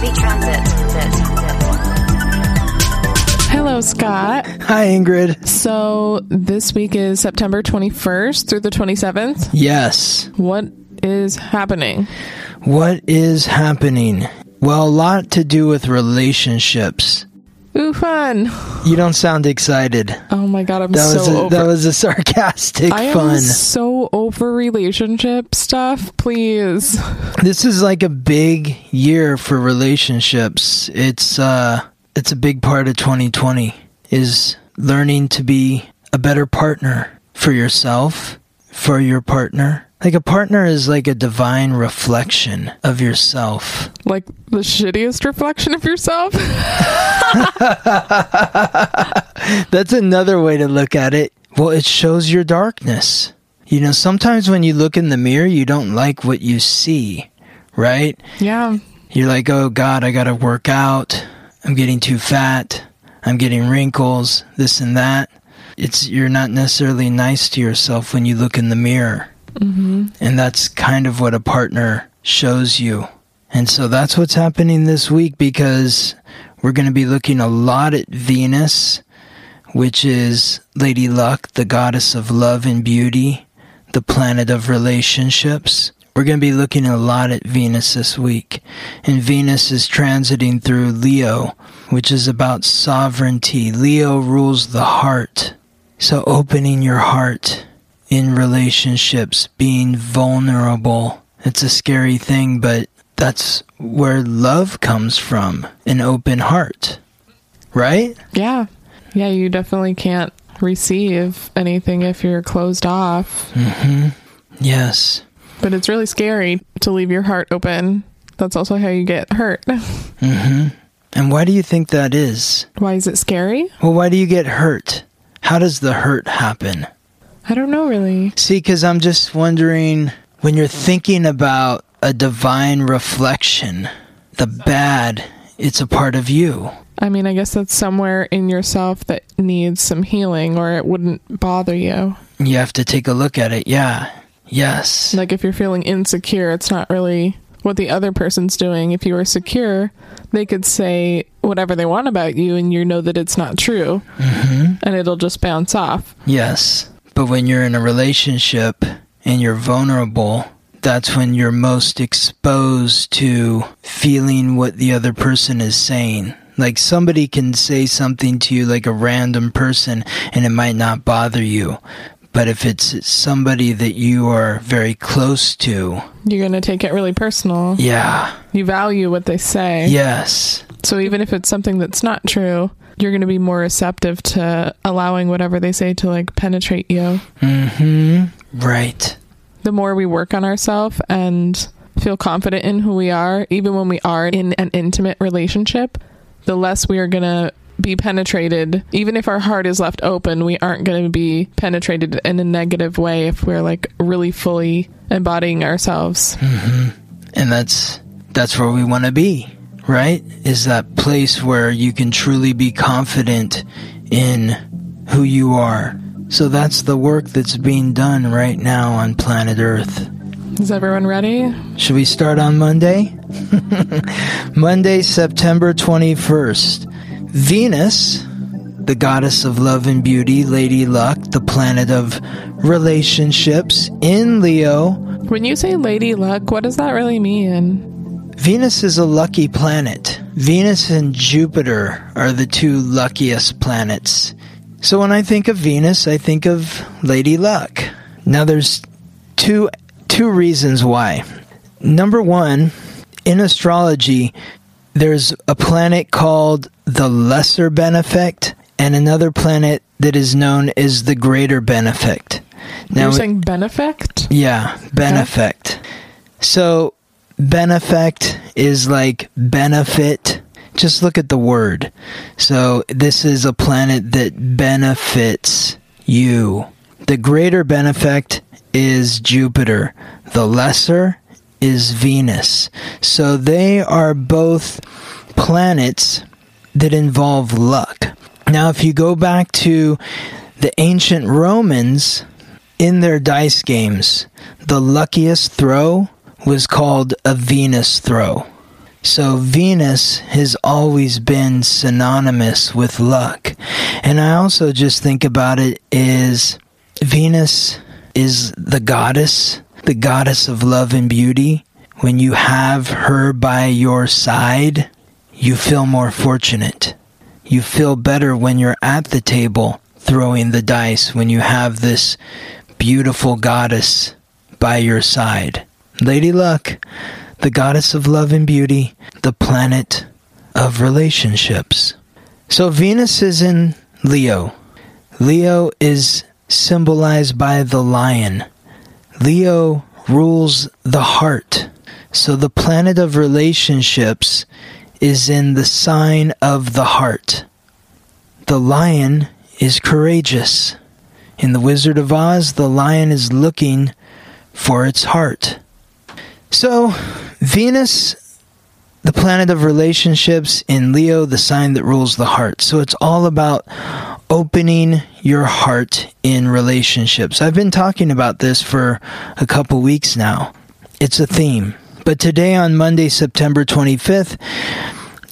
The transit. Hello, Scott. Hi, Ingrid. So this week is September 21st through the 27th. Yes. What is happening? What is happening? Well, a lot to do with relationships. Ooh, fun. You don't sound excited. Oh my god, I'm That so was a, over that was a sarcastic I am fun. so over relationship stuff. Please. This is like a big year for relationships. It's uh it's a big part of 2020 is learning to be a better partner for yourself, for your partner. Like a partner is like a divine reflection of yourself. Like the shittiest reflection of yourself. That's another way to look at it. Well, it shows your darkness. You know, sometimes when you look in the mirror, you don't like what you see, right? yeah. You're like, oh God, I gotta work out. I'm getting too fat. I'm getting wrinkles, this and that. It's, you're not necessarily nice to yourself when you look in the mirror. Hmm And that's kind of what a partner shows you. And so that's what's happening this week because we're going to be looking a lot at Venus, which is Lady Luck, the goddess of love and beauty, the planet of relationships. We're going to be looking a lot at Venus this week. And Venus is transiting through Leo, which is about sovereignty. Leo rules the heart. So opening your heart in relationships, being vulnerable. It's a scary thing, but that's where love comes from an open heart. Right? Yeah. Yeah, you definitely can't receive anything if you're closed off. hmm. Yes. But it's really scary to leave your heart open. That's also how you get hurt. hmm. And why do you think that is? Why is it scary? Well, why do you get hurt? How does the hurt happen? I don't know really. See, because I'm just wondering when you're thinking about a divine reflection, the bad, it's a part of you. I mean, I guess that's somewhere in yourself that needs some healing or it wouldn't bother you. You have to take a look at it. Yeah. Yes. Like if you're feeling insecure, it's not really what the other person's doing. If you were secure, they could say whatever they want about you and you know that it's not true hmm and it'll just bounce off. Yes. But when you're in a relationship and you're vulnerable, that's when you're most exposed to feeling what the other person is saying. Like somebody can say something to you like a random person and it might not bother you. But if it's somebody that you are very close to, You're going to take it really personal. yeah. You value what they say. Yes. So even if it's something that's not true, you're going to be more receptive to allowing whatever they say to like penetrate you. Mhm. Right. The more we work on ourselves and feel confident in who we are, even when we are in an intimate relationship, the less we are going to be penetrated. Even if our heart is left open, we aren't going to be penetrated in a negative way if we're like really fully embodying ourselves. hmm And that's that's where we want to be, right? Is that place where you can truly be confident in who you are. So that's the work that's being done right now on planet Earth. Is everyone ready? Should we start on Monday? Monday, September 21st. Venus, the goddess of love and beauty, Lady Luck, the planet of relationships in Leo, When you say lady luck, what does that really mean? Venus is a lucky planet. Venus and Jupiter are the two luckiest planets. So when I think of Venus, I think of Lady Luck. Now there's two two reasons why. Number 1, in astrology, there's a planet called the Lesser Benefic and another planet that is known as the Greater Benefic. Now, You're saying benefic? yeah, benefic. So benefic is like benefit. Just look at the word. So this is a planet that benefits you. The greater benefit is Jupiter. The lesser is Venus. So they are both planets that involve luck. Now, if you go back to the ancient Romans, in their dice games, the luckiest throw was called a Venus throw. So Venus has always been synonymous with luck. And I also just think about it is Venus is the goddess, the goddess of love and beauty. When you have her by your side, you feel more fortunate. You feel better when you're at the table throwing the dice, when you have this beautiful goddess by your side. Lady Luck, the goddess of love and beauty, the planet of relationships. So Venus is in Leo. Leo is symbolized by the lion. Leo rules the heart. So the planet of relationships is in the sign of the heart. The lion is courageous. In The Wizard of Oz, the lion is looking for its heart. So, Venus, the planet of relationships, in Leo, the sign that rules the heart. So, it's all about opening your heart in relationships. I've been talking about this for a couple weeks now. It's a theme. But today, on Monday, September 25th,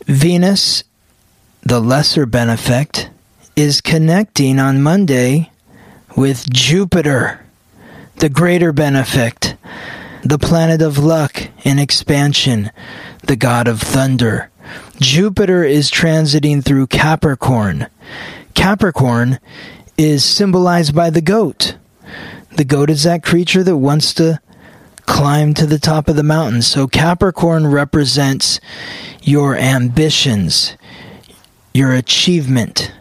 Venus, the lesser benefic, is connecting on Monday with Jupiter, the greater benefic, the planet of luck and expansion, the god of thunder. Jupiter is transiting through Capricorn. Capricorn is symbolized by the goat. The goat is that creature that wants to climb to the top of the mountain. So Capricorn represents your ambitions, your achievement,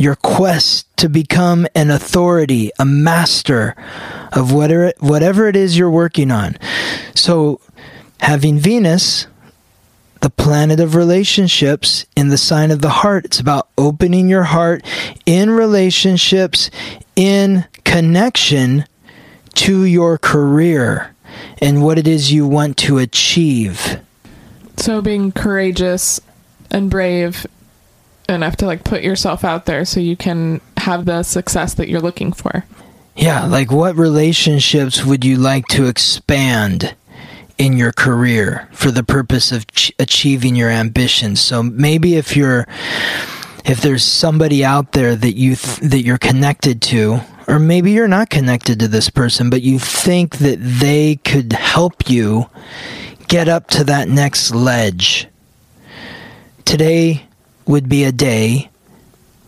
your quest to become an authority, a master of whatever, whatever it is you're working on. So, having Venus, the planet of relationships, in the sign of the heart, it's about opening your heart in relationships, in connection to your career and what it is you want to achieve. So being courageous and brave enough to like put yourself out there so you can have the success that you're looking for. Yeah, like what relationships would you like to expand in your career for the purpose of ch- achieving your ambitions? So maybe if you're if there's somebody out there that you th- that you're connected to or maybe you're not connected to this person but you think that they could help you get up to that next ledge. Today would be a day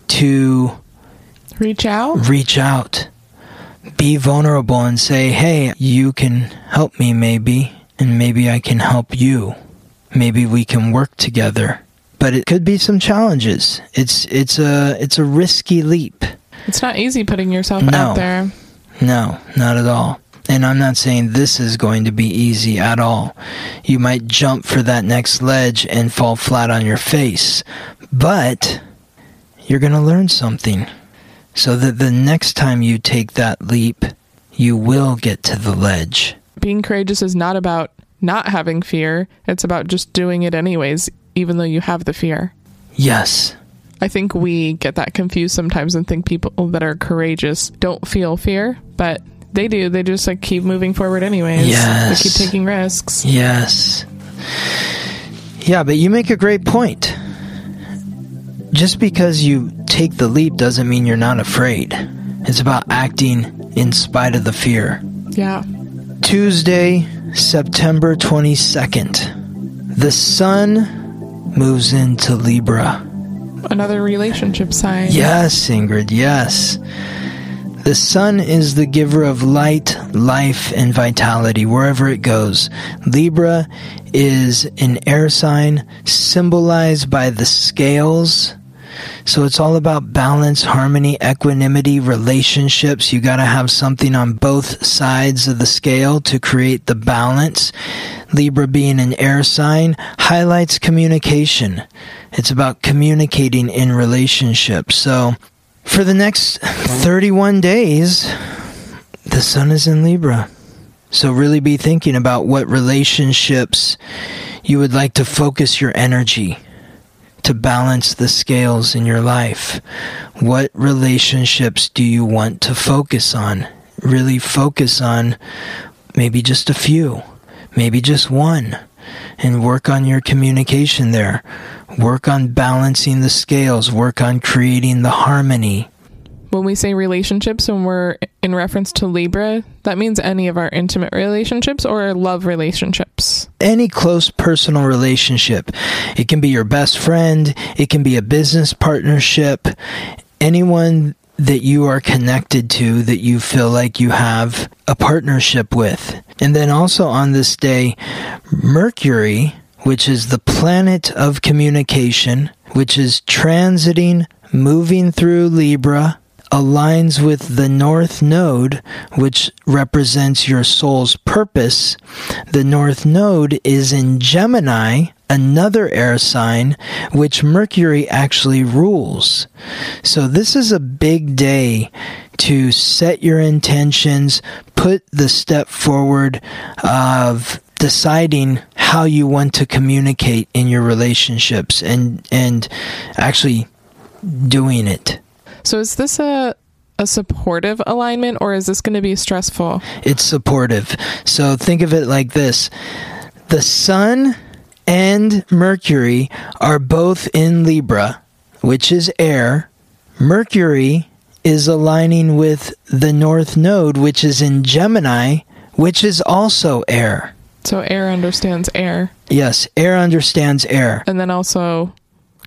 to reach out. Reach out. Be vulnerable and say, "Hey, you can help me maybe, and maybe I can help you. Maybe we can work together." But it could be some challenges. It's it's a it's a risky leap. It's not easy putting yourself no. out there. No, not at all. And I'm not saying this is going to be easy at all. You might jump for that next ledge and fall flat on your face. But you're going to learn something so that the next time you take that leap, you will get to the ledge. Being courageous is not about not having fear, it's about just doing it anyways, even though you have the fear. Yes. I think we get that confused sometimes and think people that are courageous don't feel fear, but they do. They just like keep moving forward anyways. Yes. They keep taking risks. Yes. Yeah, but you make a great point. Just because you take the leap doesn't mean you're not afraid. It's about acting in spite of the fear. Yeah. Tuesday, September 22nd. The sun moves into Libra. Another relationship sign. Yes, Ingrid, yes. The sun is the giver of light, life, and vitality wherever it goes. Libra is an air sign symbolized by the scales, So it's all about balance, harmony, equanimity, relationships. You got to have something on both sides of the scale to create the balance. Libra being an air sign highlights communication. It's about communicating in relationships. So for the next 31 days, the sun is in Libra. So really be thinking about what relationships you would like to focus your energy to balance the scales in your life. What relationships do you want to focus on? Really focus on maybe just a few, maybe just one, and work on your communication there. Work on balancing the scales, work on creating the harmony. When we say relationships, when we're in reference to Libra, that means any of our intimate relationships or love relationships. any close personal relationship. It can be your best friend, it can be a business partnership, anyone that you are connected to that you feel like you have a partnership with. And then also on this day, Mercury, which is the planet of communication, which is transiting, moving through Libra, aligns with the North Node, which represents your soul's purpose. The North Node is in Gemini, another air sign, which Mercury actually rules. So this is a big day to set your intentions, put the step forward of deciding how you want to communicate in your relationships and and actually doing it. So is this a a supportive alignment or is this going to be stressful? it's supportive. So think of it like this the sun and Mercury are both in Libra, which is air. Mercury is aligning with the North Node, which is in Gemini, which is also air. So air understands air. Yes, air understands air. And then also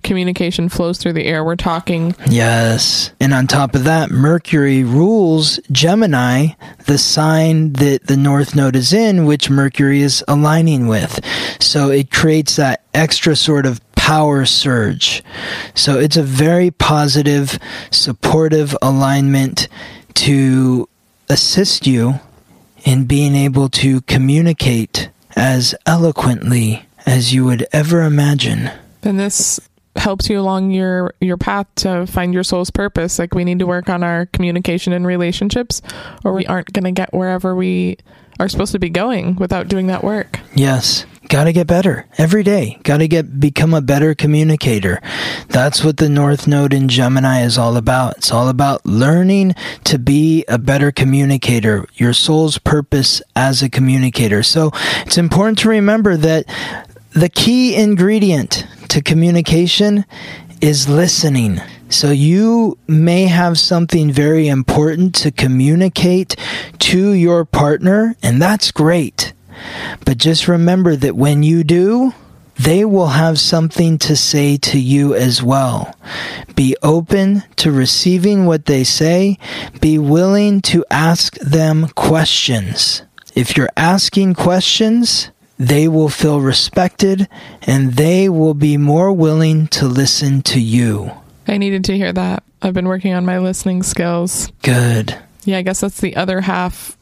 communication flows through the air. We're talking Yes. And on top of that, Mercury rules Gemini, the sign that the North Node is in, which Mercury is aligning with. So it creates that extra sort of power surge. So it's a very positive, supportive alignment to assist you in being able to communicate as eloquently as you would ever imagine. and this helps you along your your path to find your soul's purpose. Like we need to work on our communication and relationships or we aren't going to get wherever we are supposed to be going without doing that work. Yes. Got to get better every day. Got to get become a better communicator. That's what the North Node in Gemini is all about. It's all about learning to be a better communicator, your soul's purpose as a communicator. So, it's important to remember that the key ingredient to communication is listening. So you may have something very important to communicate to your partner, and that's great. But just remember that when you do, they will have something to say to you as well. Be open to receiving what they say. Be willing to ask them questions. If you're asking questions, they will feel respected and they will be more willing to listen to you. I needed to hear that. I've been working on my listening skills. Good. Yeah, I guess that's the other half.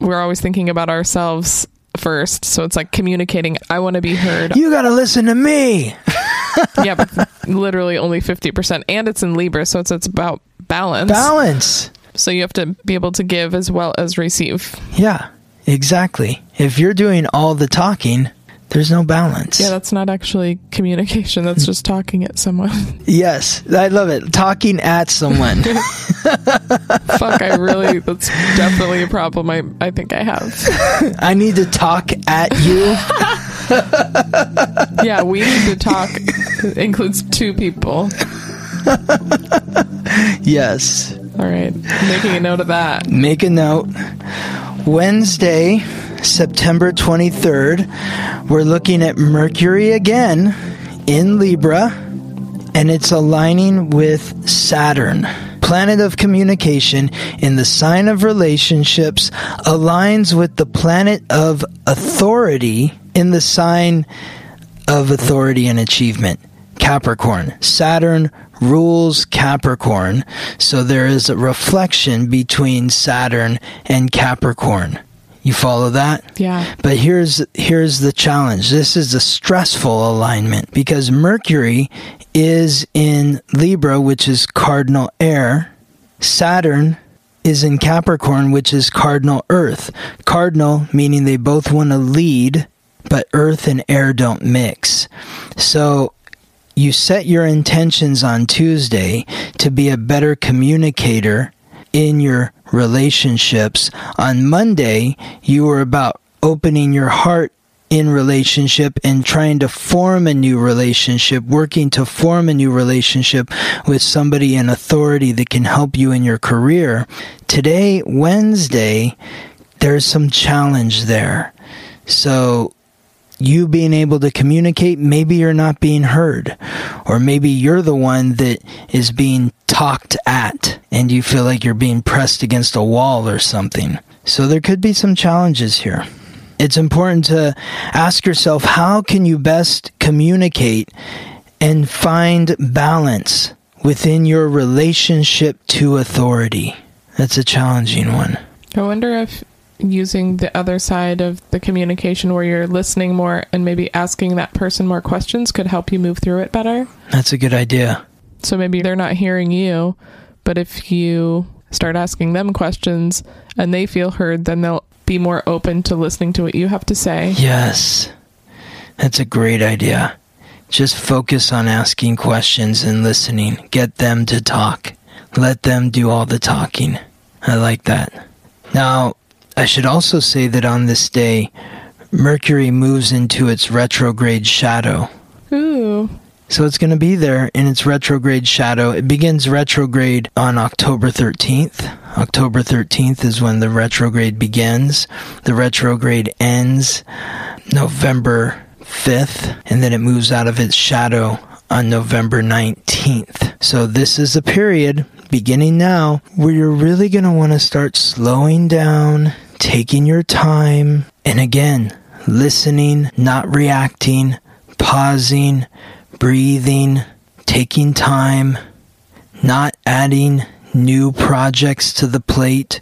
We're always thinking about ourselves first. So it's like communicating. I want to be heard. You gotta listen to me. yeah, but literally only 50%. And it's in Libra. So it's, it's about balance. Balance. so you have to be able to give as well as receive. Yeah, exactly. If you're doing all the talking, there's no balance. Yeah, that's not actually communication. That's just talking at someone. yes, I love it. Talking at someone. Fuck, I really, that's definitely a problem I, I think I have. I need to talk at you. Yeah, we need to talk includes two people. yes. All right, making a note of that. Make a note. Wednesday, September 23rd, we're looking at Mercury again in Libra, and it's aligning with Saturn. Planet of communication in the sign of relationships aligns with the planet of authority in the sign of authority and achievement. Capricorn. Saturn rules Capricorn, so there is a reflection between Saturn and Capricorn. You follow that? Yeah. But here's here's the challenge. This is a stressful alignment because Mercury is in Libra, which is cardinal air. Saturn is in Capricorn, which is cardinal earth. Cardinal meaning they both want to lead, but earth and air don't mix. So you set your intentions on Tuesday to be a better communicator in your relationships. On Monday, you were about opening your heart in relationship and trying to form a new relationship, working to form a new relationship with somebody in authority that can help you in your career. Today, Wednesday, there's some challenge there. So, you being able to communicate, maybe you're not being heard. Or maybe you're the one that is being talked at and you feel like you're being pressed against a wall or something. So there could be some challenges here. It's important to ask yourself how can you best communicate and find balance within your relationship to authority? That's a challenging one. I wonder if using the other side of the communication where you're listening more and maybe asking that person more questions could help you move through it better. That's a good idea. So maybe they're not hearing you, but if you start asking them questions and they feel heard, then they'll be more open to listening to what you have to say. Yes. That's a great idea. Just focus on asking questions and listening. Get them to talk. Let them do all the talking. I like that. Now, I should also say that on this day, Mercury moves into its retrograde shadow. Ooh. So it's going to be there in its retrograde shadow. It begins retrograde on October 13th. October 13th is when the retrograde begins. The retrograde ends November 5th, and then it moves out of its shadow on November 19th. So this is a period beginning now where you're really going to want to start slowing down, taking your time, and again, listening, not reacting, pausing, breathing, taking time, not adding new projects to the plate,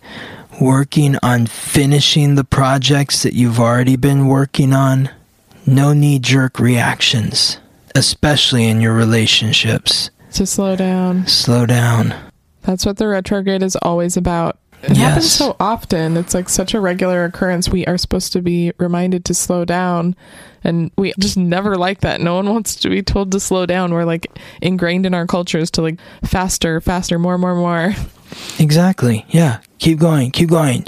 working on finishing the projects that you've already been working on. No knee jerk reactions, especially in your relationships. To slow down. Slow down. That's what the retrograde is always about. It happens so often. It's like such a regular occurrence. We are supposed to be reminded to slow down. And we just never like that. No one wants to be told to slow down. We're like ingrained in our cultures to like faster, faster, more, more, more. Exactly. Yeah. Keep going. Keep going.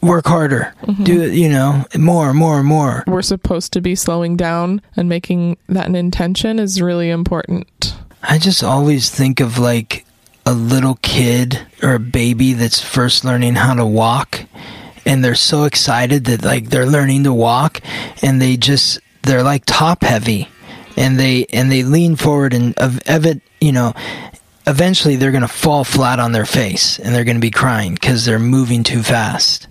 Work harder. Mm-hmm. Do it, you know, more, more, more. We're supposed to be slowing down and making that an intention is really important. I just always think of like a little kid or a baby that's first learning how to walk and they're so excited that like they're learning to walk and they just they're like top heavy and they and they lean forward and of ev- you know eventually they're going to fall flat on their face and they're going to be crying cuz they're moving too fast.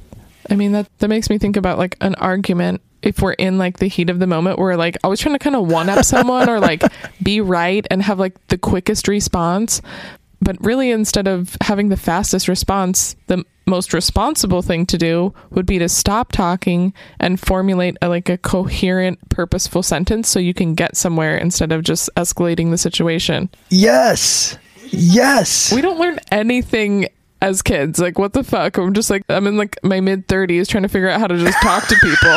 I mean that that makes me think about like an argument if we're in like the heat of the moment we're like always trying to kind of one up someone or like be right and have like the quickest response but really instead of having the fastest response the most responsible thing to do would be to stop talking and formulate a, like a coherent purposeful sentence so you can get somewhere instead of just escalating the situation Yes. Yes. we don't learn anything as kids. Like, what the fuck? I'm just like, I'm in like my mid 30s trying to figure out how to just talk to people.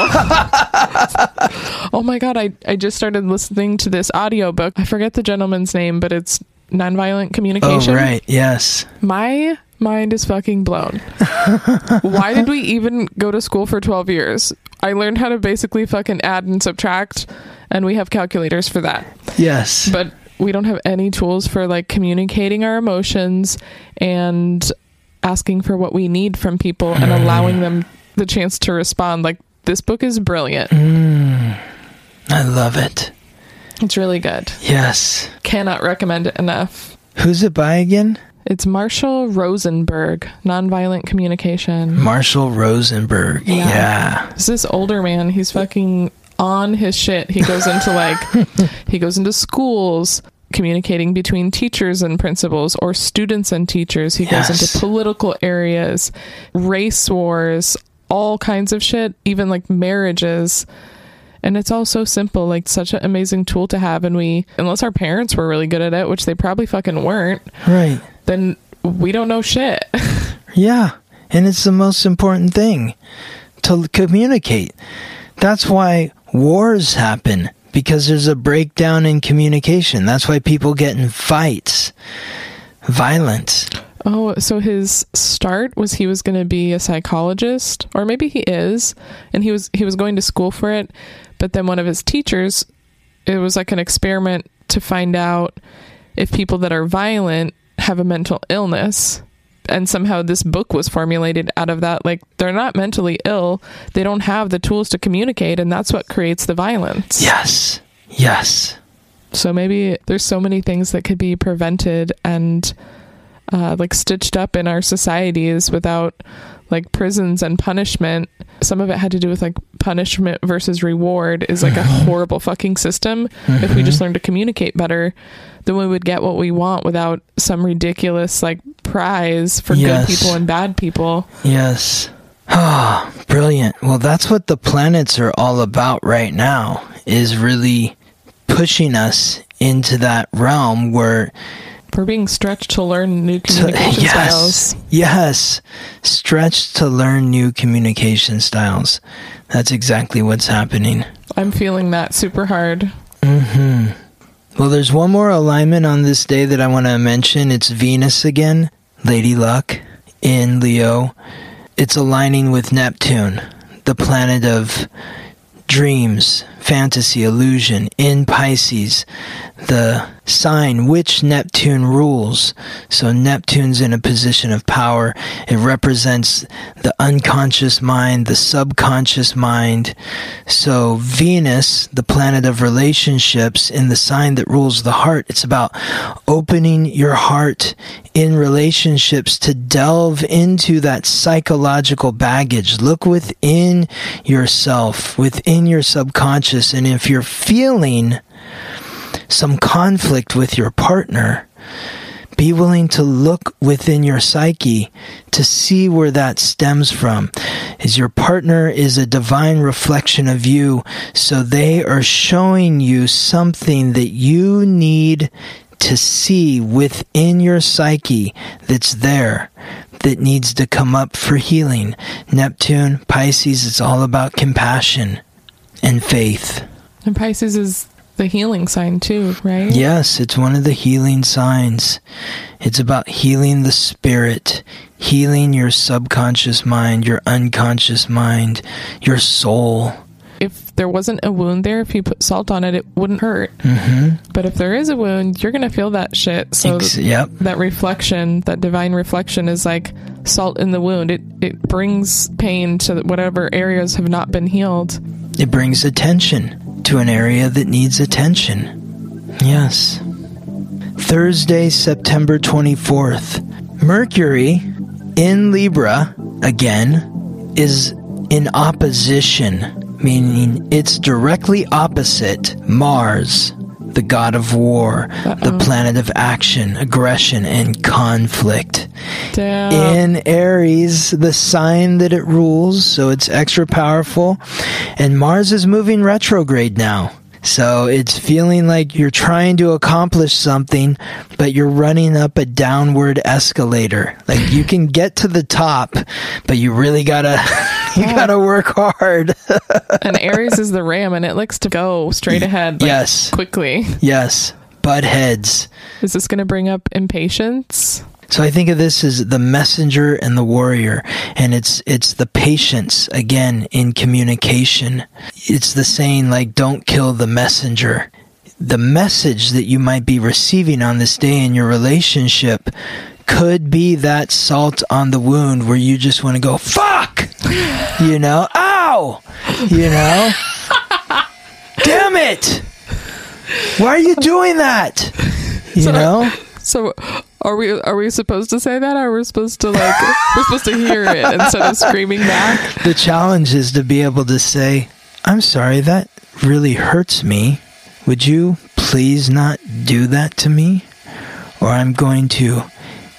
oh my God. I, I just started listening to this audiobook. I forget the gentleman's name, but it's nonviolent communication. Oh communication. right. Yes. My mind is fucking blown. Why did we even go to school for 12 years? I learned how to basically fucking add and subtract, and we have calculators for that Yes. but we don't have any tools for like communicating our emotions and asking for what we need from people and allowing them the chance to respond like this book is brilliant mm. I love it. It's really good Yes. cannot recommend it enough Who's it by again? it's marshall rosenberg nonviolent communication Marshall Rosenberg. Yeah. yeah. It's this older man. He's fucking on his shit. He goes into like he goes into schools communicating between teachers and principals or students and teachers. He goes into political areas, race wars, all kinds of shit, even like marriages. And it's all so simple, like such an amazing tool to have. And we, unless our parents were really good at it, which they probably fucking weren't, Right. then we don't know shit. Yeah. And it's the most important thing to communicate. That's why wars happen because there's a breakdown in communication. That's why people get in fights, violence. Oh, so his start was he was going to be a psychologist, or maybe he is, and he was he was going to school for it. But then one of his teachers, it was like an experiment to find out if people that are violent have a mental illness. And somehow this book was formulated out of that. Like they're not mentally ill, they don't have the tools to communicate, and that's what creates the violence. Yes. Yes. So maybe there's so many things that could be prevented and uh, like stitched up in our societies without like prisons and punishment. Some of it had to do with like punishment versus reward is like a horrible fucking system. If we just learn to communicate better, then we would get what we want without some ridiculous like prize for Yes. good people and bad people. Yes. Ah, brilliant. Well, that's what the planets are all about right now is really pushing us into that realm where We're being stretched to learn new to, communication yes, styles. yes, stretched to learn new communication styles. That's exactly what's happening. I'm feeling that super hard. hmm Well, there's one more alignment on this day that I want to mention. It's Venus again, Lady Luck in Leo. It's aligning with Neptune, the planet of dreams, fantasy, illusion in Pisces, the sign which Neptune rules. So Neptune's in a position of power. It represents the unconscious mind, the subconscious mind. So Venus, the planet of relationships, in the sign that rules the heart, it's about opening your heart in relationships to delve into that psychological baggage. Look within yourself, within your subconscious, and if you're feeling some conflict with your partner, be willing to look within your psyche to see where that stems from. Is your partner is a divine reflection of you, so they are showing you something that you need to see within your psyche that's there that needs to come up for healing. Neptune, Pisces, it's all about compassion and faith. And Pisces is the healing sign too, right? Yes, it's one of the healing signs. It's about healing the spirit, healing your subconscious mind, your unconscious mind, your soul. If there wasn't a wound there, if you put salt on it, it wouldn't hurt. hmm But if there is a wound, you're gonna feel that shit. So Ex- yep. that reflection, that divine reflection, is like salt in the wound. It it brings pain to whatever areas have not been healed. It brings attention to an area that needs attention. Yes. Thursday, September 24th. Mercury in Libra, again, is in opposition, meaning it's directly opposite Mars, the god of war, the Uh-oh. planet of action, aggression, and conflict Damn. in Aries, the sign that it rules, so it's extra powerful. And Mars is moving retrograde now. So it's feeling like you're trying to accomplish something, but you're running up a downward escalator. Like you can get to the top, but you really gotta, you Yeah. gotta work hard. and Aries is the ram, and it likes to go straight ahead, like, yes, quickly. yes. Butt heads. Is this gonna bring up impatience? So I think of this as the messenger and the warrior, and it's it's the patience again in communication. It's the saying like don't kill the messenger. The message that you might be receiving on this day in your relationship could be that salt on the wound where you just want to go fuck, you know, ow, you know, damn it, why are you doing that, you So- know. So, are we are we supposed to say that? Or are we supposed to like we're supposed to hear it instead of screaming back? The challenge is to be able to say, I'm sorry, that really hurts me. Would you please not do that to me? Or I'm going to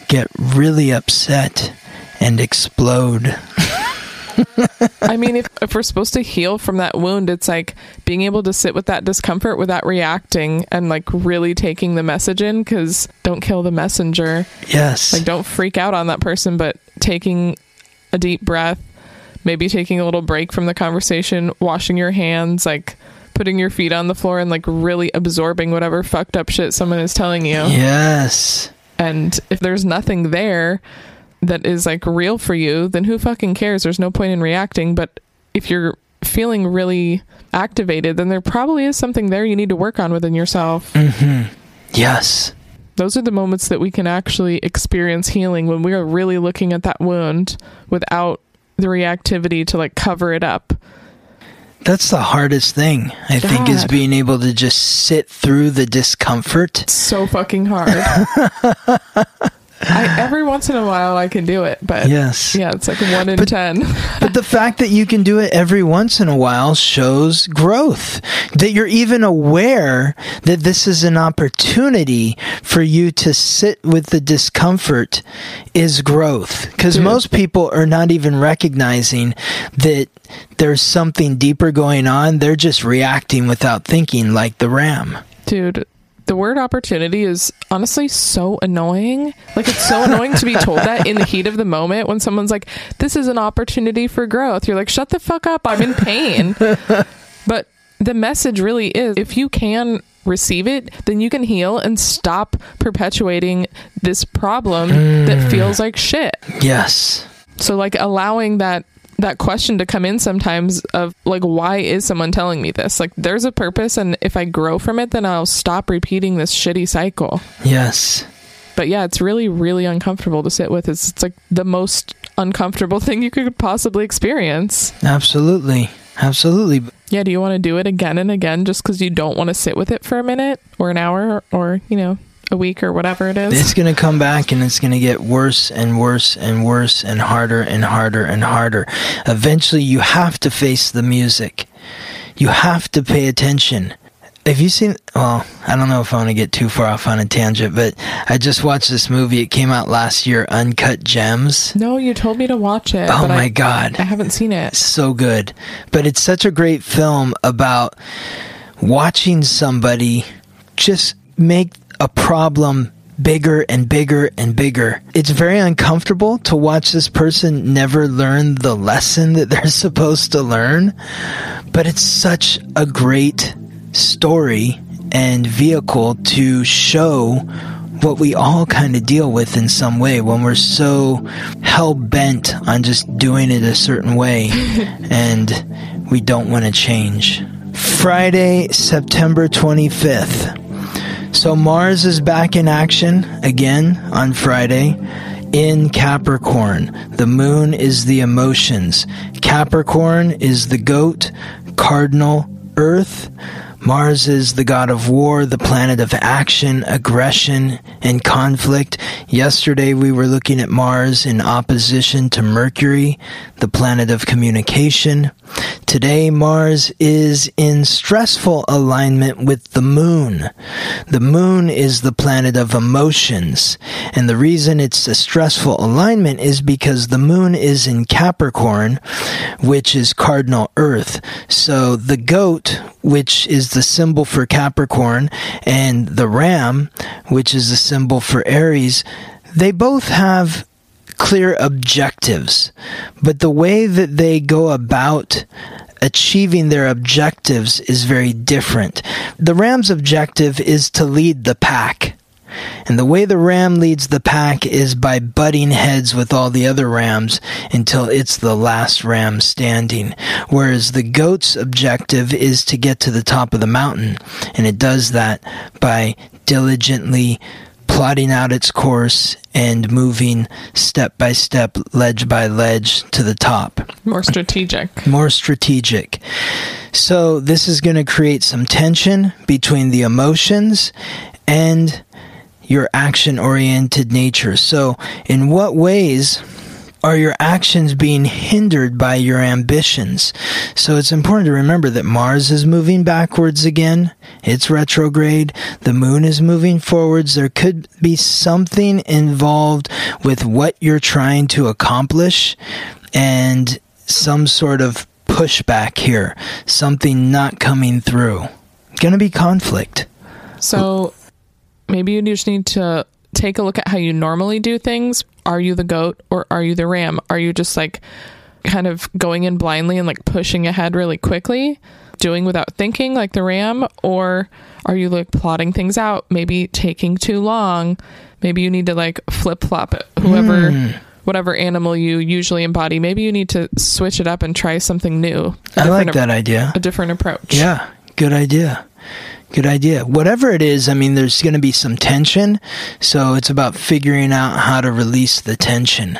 get really upset and explode. I mean, if, if we're supposed to heal from that wound, it's like being able to sit with that discomfort without reacting and like really taking the message in because don't kill the messenger. Yes. Like, don't freak out on that person, but taking a deep breath, maybe taking a little break from the conversation, washing your hands, like putting your feet on the floor and like really absorbing whatever fucked up shit someone is telling you. yes. And if there's nothing there that is like real for you, then who fucking cares? There's no point in reacting. But if you're feeling really activated, then there probably is something there you need to work on within yourself. Mm-hmm. Yes. Those are the moments that we can actually experience healing when we are really looking at that wound without the reactivity to like cover it up. That's the hardest thing, I think, is being able to just sit through the discomfort. So fucking hard. I, every once in a while I can do it, but Yes. yeah, it's like one in But- ten. But the fact that you can do it every once in a while shows growth. That you're even aware that this is an opportunity for you to sit with the discomfort is growth. Because most people are not even recognizing that there's something deeper going on. They're just reacting without thinking, like the ram. Dude, the word opportunity is honestly so annoying. Like, it's so annoying to be told that in the heat of the moment when someone's like, this is an opportunity for growth. You're like, shut the fuck up. I'm in pain. but the message really is if you can receive it, then you can heal and stop perpetuating this problem that mm. feels like shit. Yes. So like allowing that that question to come in sometimes of like why is someone telling me this? Like there's a purpose and if I grow from it then I'll stop repeating this shitty cycle. Yes. But yeah, it's really really uncomfortable to sit with. It's it's like the most uncomfortable thing you could possibly experience. Absolutely. Absolutely. Yeah, do you want to do it again and again just cuz you don't want to sit with it for a minute or an hour or, you know, a week or whatever it is? It's going to come back and it's going to get worse and worse and worse and harder and harder and harder. Eventually, you have to face the music. You have to pay attention. Have you seen? Well, I don't know if I want to get too far off on a tangent, but I just watched this movie. It came out last year, Uncut Gems. no, you told me to watch it. Oh my I, God. I haven't seen it. so good. But it's such a great film about watching somebody just make a problem bigger and bigger and bigger. It's very uncomfortable to watch this person never learn the lesson that they're supposed to learn, but it's such a great story and vehicle to show what we all kind of deal with in some way when we're so hell bent on just doing it a certain way and we don't want to change. Friday, September 25th. So Mars is back in action again on Friday in Capricorn. The moon is the emotions. Capricorn is the goat, cardinal, earth. Mars is the god of war, the planet of action, aggression, and conflict. Yesterday we were looking at Mars in opposition to Mercury, the planet of communication. Today Mars is in stressful alignment with the moon. The moon is the planet of emotions. And the reason it's a stressful alignment is because the moon is in Capricorn, which is cardinal earth. So the goat, which is the symbol for Capricorn, and the ram, which is the symbol for Aries, they both have clear objectives, but the way that they go about achieving their objectives is very different. The ram's objective is to lead the pack. And the way the ram leads the pack is by butting heads with all the other rams until it's the last ram standing. Whereas the goat's objective is to get to the top of the mountain. And it does that by diligently plotting out its course and moving step by step, ledge by ledge to the top More strategic. more strategic. So, this is going to create some tension between the emotions and your action oriented nature. So, in what ways are your actions being hindered by your ambitions? So it's important to remember that Mars is moving backwards again. It's retrograde. The moon is moving forwards. There could be something involved with what you're trying to accomplish and some sort of pushback here, something not coming through. Going to be conflict. So maybe you just need to take a look at how you normally do things. Are you the goat or are you the ram? Are you just like kind of going in blindly and like pushing ahead really quickly, doing without thinking like the ram? Or are you like plotting things out, maybe taking too long? Maybe you need to like flip flop it, whoever. Hmm. Whatever animal you usually embody, maybe you need to switch it up and try something new. I like that idea. A different approach. Yeah, good idea. Good idea. Whatever it is, I mean, there's going to be some tension. So it's about figuring out how to release the tension.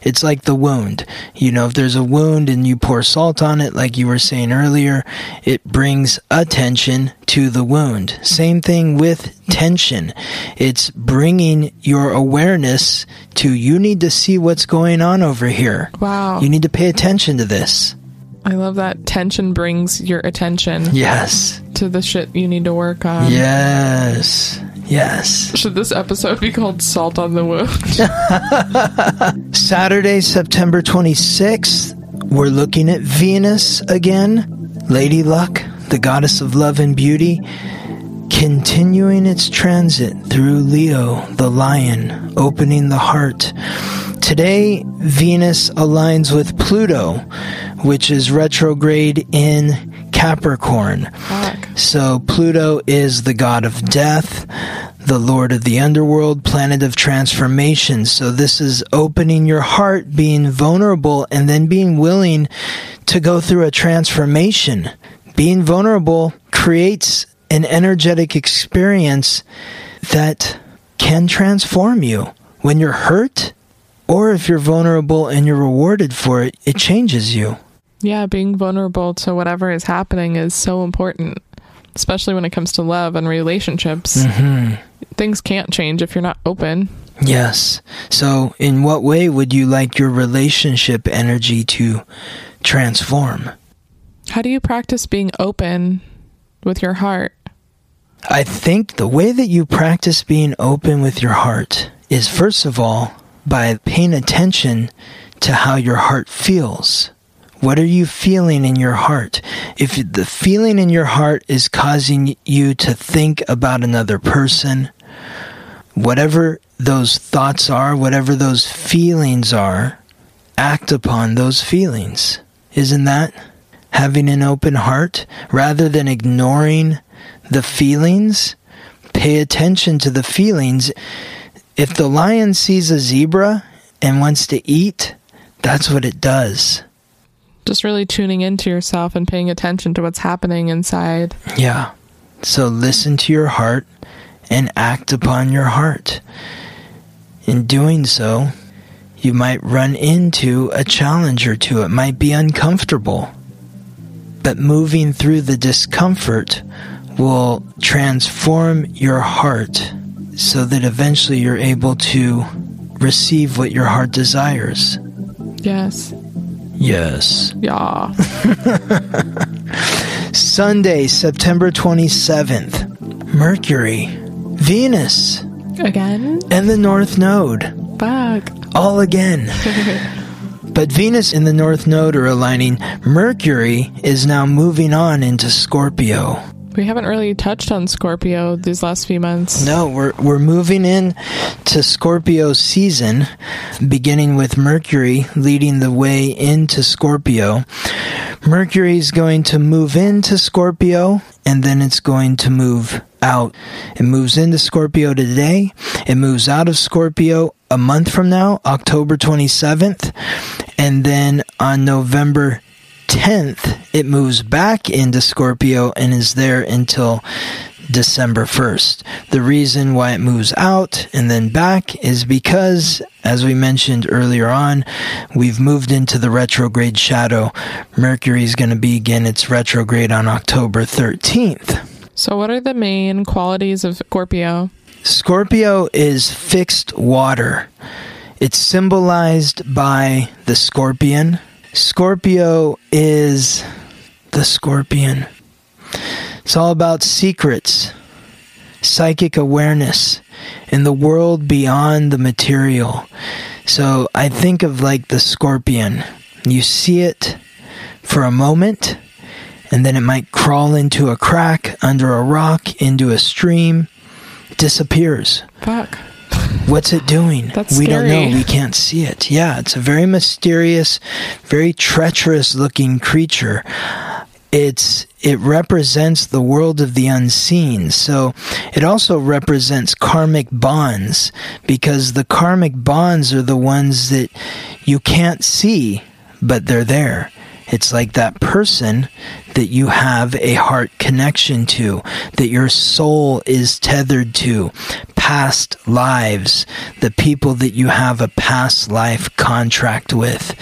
It's like the wound. You know, if there's a wound and you pour salt on it, like you were saying earlier, it brings attention to the wound. Same thing with tension. It's bringing your awareness to you need to see what's going on over here. Wow. You need to pay attention to this. I love that tension brings your attention Yes. to the shit you need to work on. Yes. Yes. Should this episode be called Salt on the Wound? Saturday, September 26th, we're looking at Venus again. Lady Luck, the goddess of love and beauty, continuing its transit through Leo, the lion, opening the heart. Today, Venus aligns with Pluto, which is retrograde in Capricorn. Fuck. So Pluto is the god of death, the lord of the underworld, planet of transformation. So this is opening your heart, being vulnerable, and then being willing to go through a transformation. Being vulnerable creates an energetic experience that can transform you. When you're hurt, or if you're vulnerable and you're rewarded for it, it changes you. Yeah, being vulnerable to whatever is happening is so important, especially when it comes to love and relationships. Mm-hmm. Things can't change if you're not open. Yes. So, in what way would you like your relationship energy to transform? How do you practice being open with your heart? I think the way that you practice being open with your heart is, first of all, by paying attention to how your heart feels. What are you feeling in your heart? If the feeling in your heart is causing you to think about another person, whatever those thoughts are, whatever those feelings are, act upon those feelings. Isn't that having an open heart rather than ignoring the feelings? Pay attention to the feelings. If the lion sees a zebra and wants to eat, that's what it does. Just really tuning into yourself and paying attention to what's happening inside. Yeah. So listen to your heart and act upon your heart. In doing so, you might run into a challenge or two. It might be uncomfortable. But moving through the discomfort will transform your heart so that eventually you're able to receive what your heart desires. Yes. Yes. Yeah. Sunday, September 27th. Mercury, Venus, Again? and the North Node. Fuck. All again. But Venus and the North Node are aligning. Mercury is now moving on into Scorpio. We haven't really touched on Scorpio these last few months. No, we're we're moving in to Scorpio season, beginning with Mercury leading the way into Scorpio. Mercury is going to move into Scorpio and then it's going to move out. It moves into Scorpio today. It moves out of Scorpio a month from now, October 27th. And then on November 10th, it moves back into Scorpio and is there until December 1st. The reason why it moves out and then back is because, as we mentioned earlier on, we've moved into the retrograde shadow. Mercury is going to begin its retrograde on October 13th. So, what are the main qualities of Scorpio? Scorpio is fixed water. It's symbolized by the scorpion. Scorpio is the scorpion. It's all about secrets, psychic awareness, in the world beyond the material. So I think of like the scorpion. You see it for a moment, and then it might crawl into a crack, under a rock, into a stream, disappears. Fuck. What's it doing? That's we don't know. We can't see it. Yeah, it's a very mysterious, very treacherous looking creature. It's it represents the world of the unseen. So it also represents karmic bonds because the karmic bonds are the ones that you can't see, but they're there. It's like that person that you have a heart connection to, that your soul is tethered to, past lives, the people that you have a past life contract with,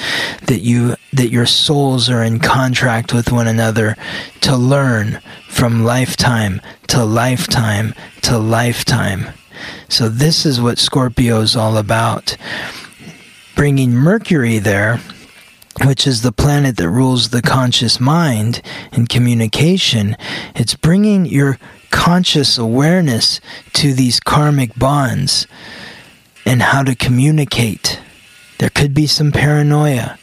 that you that your souls are in contract with one another to learn from lifetime to lifetime to lifetime. So this is what Scorpio is all about. Bringing Mercury there which is the planet that rules the conscious mind and communication, it's bringing your conscious awareness to these karmic bonds and how to communicate. There could be some paranoia,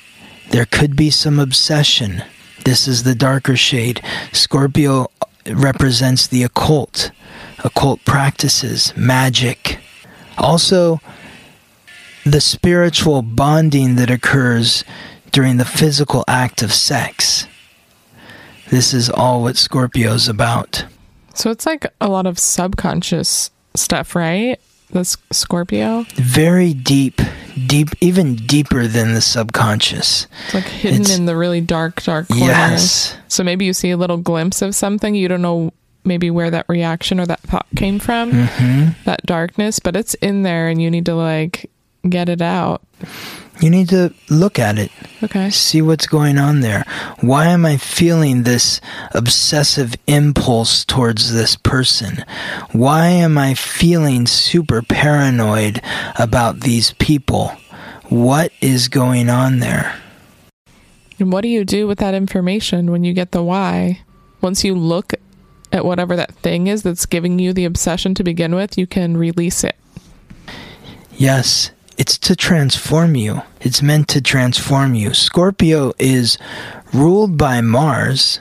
there could be some obsession. This is the darker shade. Scorpio represents the occult, occult practices, magic. Also, the spiritual bonding that occurs during the physical act of sex. This is all what Scorpio's about. So it's like a lot of subconscious stuff, right? This Scorpio. Very deep, deep, even deeper than the subconscious. It's like hidden It's- in the really dark, dark corners. Yes. So maybe you see a little glimpse of something. You don't know maybe where that reaction or that thought came from, hmm that darkness, but it's in there and you need to like get it out. You need to look at it, Okay. see what's going on there. Why am I feeling this obsessive impulse towards this person? Why am I feeling super paranoid about these people? What is going on there? And what do you do with that information when you get the why? Once you look at whatever that thing is that's giving you the obsession to begin with, you can release it. Yes, it's to transform you. It's meant to transform you. Scorpio is ruled by Mars,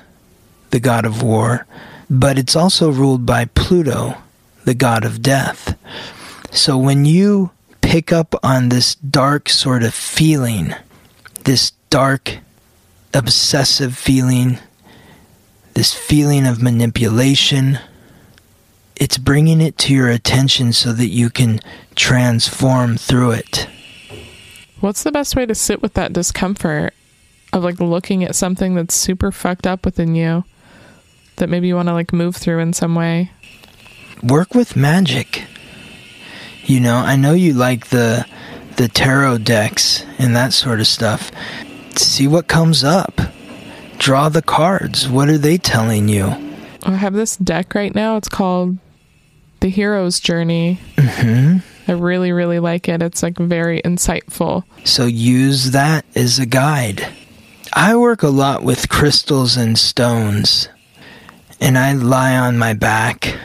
the god of war, but it's also ruled by Pluto, the god of death. So when you pick up on this dark sort of feeling, this dark, obsessive feeling, this feeling of manipulation, it's bringing it to your attention so that you can transform through it. What's the best way to sit with that discomfort of like looking at something that's super fucked up within you that maybe you want to like move through in some way? Work with magic. You know, I know you like the the tarot decks and that sort of stuff. See what comes up. Draw the cards. What are they telling you? I have this deck right now. It's called The Hero's Journey. hmm I really, really like it. It's like very insightful. So use that as a guide. I work a lot with crystals and stones, and I lie on my back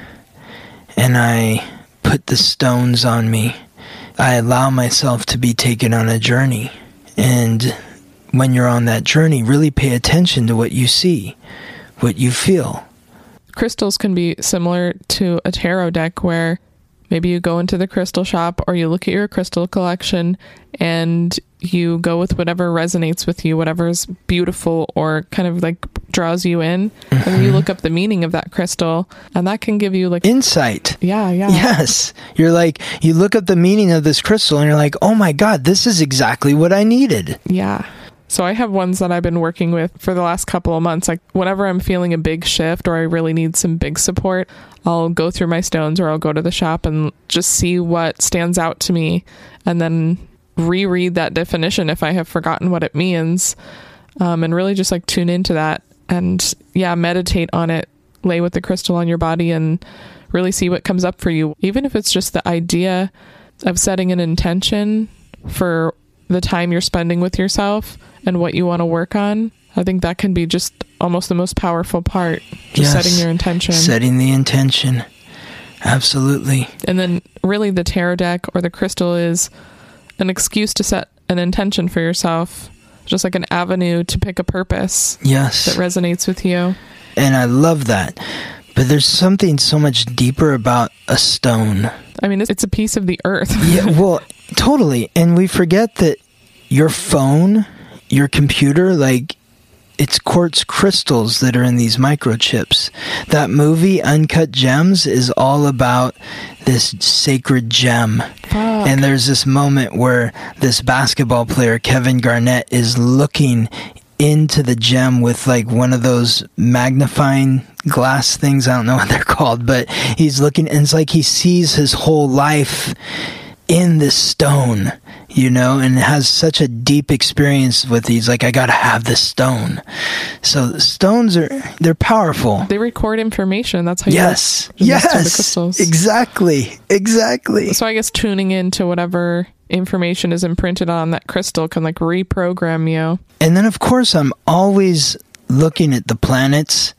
and I put the stones on me. I allow myself to be taken on a journey. And when you're on that journey, really pay attention to what you see, what you feel. Crystals can be similar to a tarot deck where maybe you go into the crystal shop or you look at your crystal collection and you go with whatever resonates with you, whatever's beautiful or kind of like draws you in. And you mm-hmm. look up the meaning of that crystal and that can give you like Insight. yeah, yeah. Yes. You're like, you look up the meaning of this crystal and you're like, oh my God, this is exactly what I needed. Yeah. So I have ones that I've been working with for the last couple of months. Like whenever I'm feeling a big shift or I really need some big support, I'll go through my stones or I'll go to the shop and just see what stands out to me and then reread that definition if I have forgotten what it means. Um, and really just like tune into that and yeah, meditate on it, lay with the crystal on your body and really see what comes up for you. Even if it's just the idea of setting an intention for the time you're spending with yourself and what you want to work on. I think that can be just almost the most powerful part. Just Yes. setting your intention. Setting the intention. Absolutely. And then really the tarot deck or the crystal is an excuse to set an intention for yourself, just like an avenue to pick a purpose Yes. that resonates with you. and I love that. But there's something so much deeper about a stone. I mean, it's, a piece of the earth. Yeah, well, totally. And we forget that your phone, your computer, like it's quartz crystals that are in these microchips. That movie Uncut Gems is all about this sacred gem. Fuck. And there's this moment where this basketball player, Kevin Garnett, is looking into the gem with like one of those magnifying glass things. I don't know what they're called, but he's looking and it's like he sees his whole life in this stone, you know, and has such a deep experience with these. Like, I gotta have this stone. So stones are, they're powerful. they record information. That's how you Yes. Yes. Exactly. Exactly. So I guess tuning into whatever information is imprinted on that crystal can like reprogram you. And then, of course, I'm always looking at the planets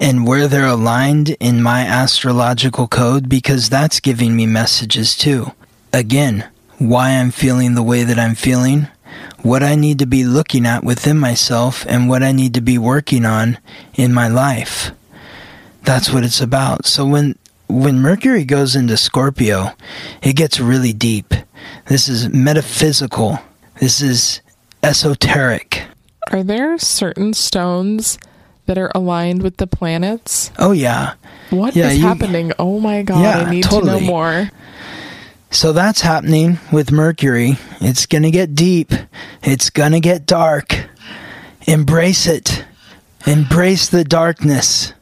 and where they're aligned in my astrological code because that's giving me messages too. Again, why I'm feeling the way that I'm feeling, what I need to be looking at within myself, and what I need to be working on in my life. That's what it's about. So when when Mercury goes into Scorpio, it gets really deep. This is metaphysical. This is esoteric. Are there certain stones that are aligned with the planets? Oh yeah. What is Yeah, you- happening? Oh my god, Yeah, I need to know more. So that's happening with Mercury. It's going to get deep. It's going to get dark. Embrace it. Embrace the darkness.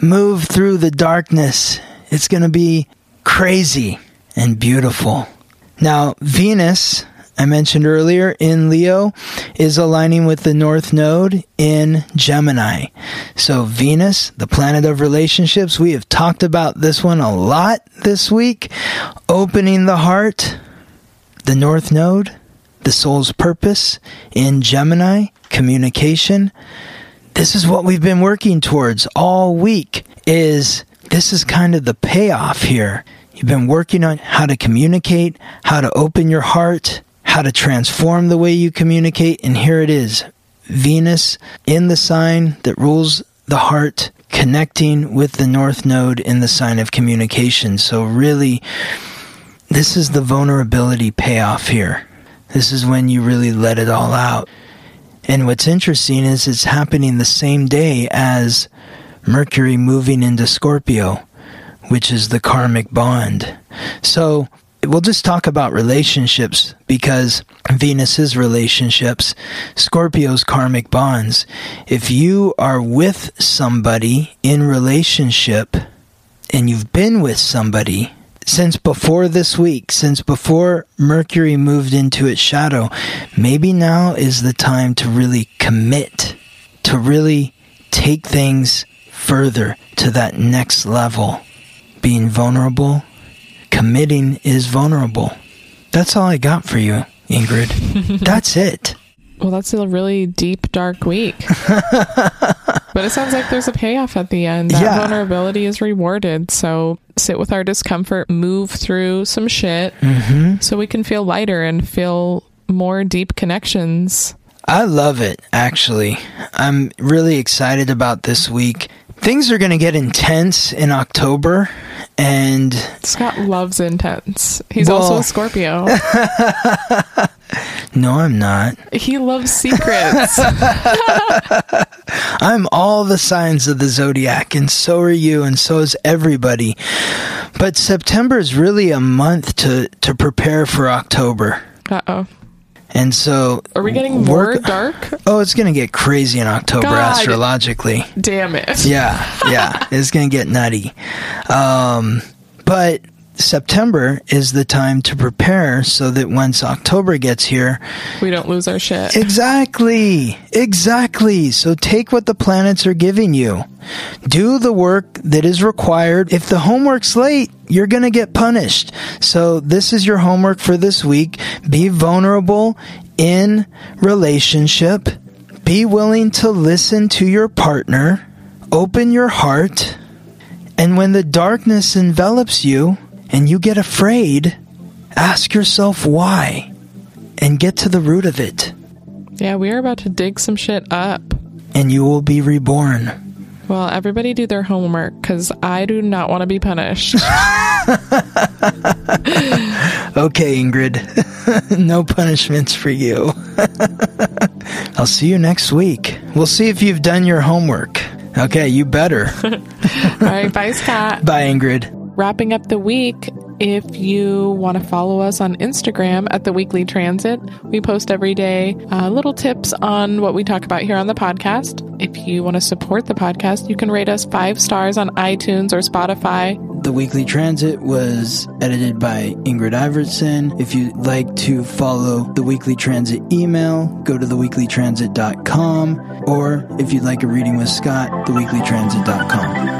Move through the darkness. It's going to be crazy and beautiful. Now, Venus, I mentioned earlier in Leo, is aligning with the North Node in Gemini. So, Venus, the planet of relationships, we have talked about this one a lot this week. Opening the heart, the North Node, the soul's purpose in Gemini, communication. This is what we've been working towards all week is this is kind of the payoff here. You've been working on how to communicate, how to open your heart, how to transform the way you communicate, and here it is. Venus in the sign that rules the heart, connecting with the North Node in the sign of communication. So, really, this is the vulnerability payoff here. This is when you really let it all out. And what's interesting is it's happening the same day as Mercury moving into Scorpio, which is the karmic bond. So we'll just talk about relationships because Venus is relationships, Scorpio's karmic bonds. If you are with somebody in relationship and you've been with somebody since before this week, since before Mercury moved into its shadow, maybe now is the time to really commit, to really take things further to that next level. Being vulnerable, committing is vulnerable. That's all I got for you, Ingrid. That's it. Well, that's a really deep, dark week. but it sounds like there's a payoff at the end. That Yeah. vulnerability is rewarded. So sit with our discomfort, move through some shit hmm so we can feel lighter and feel more deep connections. I love it, actually. I'm really excited about this week. Things are going to get intense in October, and Scott loves intense. He's Well- also a Scorpio. no, I'm not. he loves secrets. I'm all the signs of the zodiac, and so are you, and so is everybody. But September is really a month to, to prepare for October. Uh oh. And so. Are we getting more dark? Oh, it's going to get crazy in October God. astrologically. Damn it. Yeah, yeah, it's gonna get nutty. Um, but September is the time to prepare so that once October gets here, We don't lose our shit. Exactly. Exactly. So take what the planets are giving you. Do the work that is required. If the homework's late, you're going to get punished. So this is your homework for this week. Be vulnerable in relationship. Be willing to listen to your partner. Open your heart. And when the darkness envelops you and you get afraid, ask yourself why and get to the root of it. Yeah, we are about to dig some shit up. and you will be reborn. Well, everybody do their homework because I do not want to be punished. Okay, Ingrid. no punishments for you. I'll see you next week. We'll see if you've done your homework. Okay, you better. All right, bye, Scott. Bye, Ingrid. Wrapping up the week, if you want to follow us on Instagram at the Weekly Transit, we post every day uh, little tips on what we talk about here on the podcast. If you want to support the podcast, you can rate us five stars on iTunes or Spotify. The Weekly Transit was edited by Ingrid Iverson. If you'd like to follow the Weekly Transit email, go to theweeklytransit.com. Or if you'd like a reading with Scott, theweeklytransit.com.